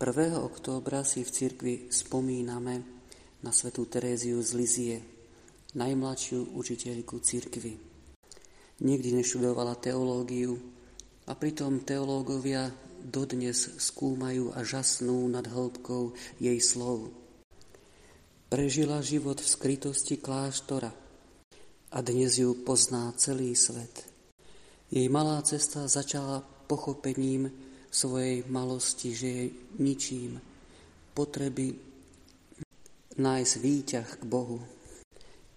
1. októbra si v cirkvi spomíname na svetú Teréziu z Lizie, najmladšiu učiteľku cirkvy. Nikdy neštudovala teológiu a pritom teológovia dodnes skúmajú a žasnú nad hĺbkou jej slov. Prežila život v skrytosti kláštora a dnes ju pozná celý svet. Jej malá cesta začala pochopením svojej malosti, že je ničím, potreby nájsť výťah k Bohu.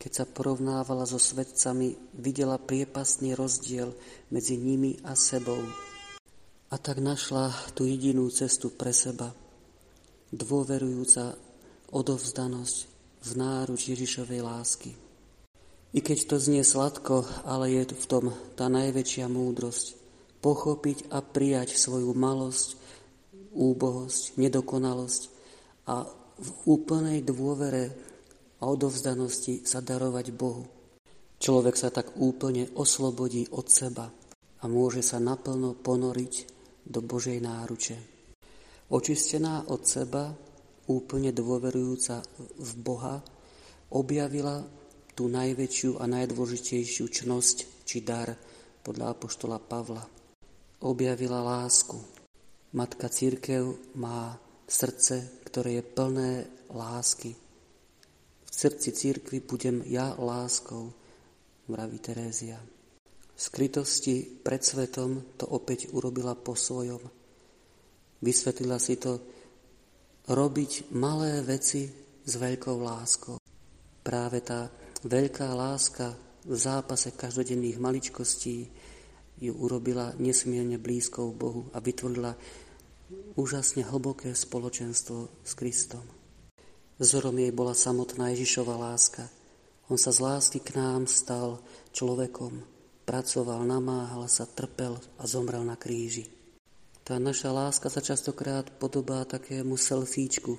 Keď sa porovnávala so svetcami, videla priepastný rozdiel medzi nimi a sebou. A tak našla tú jedinú cestu pre seba, dôverujúca odovzdanosť v náruč Ježišovej lásky. I keď to znie sladko, ale je v tom tá najväčšia múdrosť pochopiť a prijať svoju malosť, úbohosť, nedokonalosť a v úplnej dôvere a odovzdanosti sa darovať Bohu. Človek sa tak úplne oslobodí od seba a môže sa naplno ponoriť do Božej náruče. Očistená od seba, úplne dôverujúca v Boha, objavila tú najväčšiu a najdôležitejšiu čnosť či dar podľa apoštola Pavla objavila lásku. Matka církev má srdce, ktoré je plné lásky. V srdci církvy budem ja láskou, vraví Terézia. V skrytosti pred svetom to opäť urobila po svojom. Vysvetlila si to robiť malé veci s veľkou láskou. Práve tá veľká láska v zápase každodenných maličkostí, ju urobila nesmierne blízkou Bohu a vytvorila úžasne hlboké spoločenstvo s Kristom. Vzorom jej bola samotná Ježišova láska. On sa z lásky k nám stal človekom, pracoval, namáhal sa, trpel a zomrel na kríži. Tá naša láska sa častokrát podobá takému selfíčku,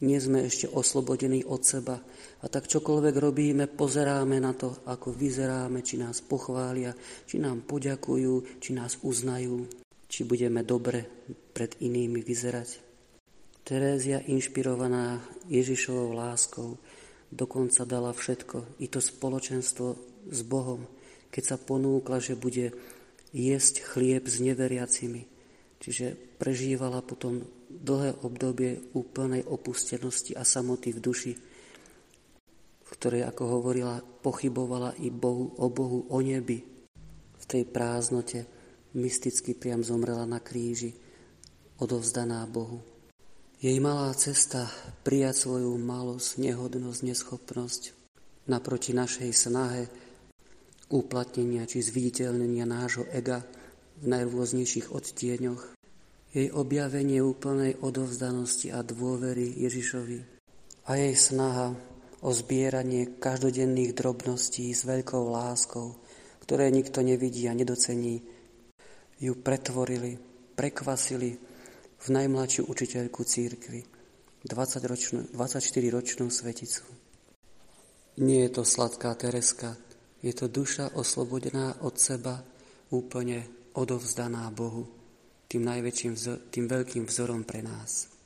nie sme ešte oslobodení od seba. A tak čokoľvek robíme, pozeráme na to, ako vyzeráme, či nás pochvália, či nám poďakujú, či nás uznajú, či budeme dobre pred inými vyzerať. Terézia, inšpirovaná Ježišovou láskou, dokonca dala všetko, i to spoločenstvo s Bohom, keď sa ponúkla, že bude jesť chlieb s neveriacimi. Čiže prežívala potom dlhé obdobie úplnej opustenosti a samoty v duši, v ktorej, ako hovorila, pochybovala i Bohu, o Bohu, o nebi. V tej prázdnote mysticky priam zomrela na kríži, odovzdaná Bohu. Jej malá cesta prijať svoju malosť, nehodnosť, neschopnosť naproti našej snahe uplatnenia či zviditeľnenia nášho ega v najrôznejších odtieňoch jej objavenie úplnej odovzdanosti a dôvery Ježišovi a jej snaha o zbieranie každodenných drobností s veľkou láskou, ktoré nikto nevidí a nedocení, ju pretvorili, prekvasili v najmladšiu učiteľku církvy, 20-ročnú, 24-ročnú sveticu. Nie je to sladká Tereska, je to duša oslobodená od seba, úplne odovzdaná Bohu tým najväčším, tým veľkým vzorom pre nás.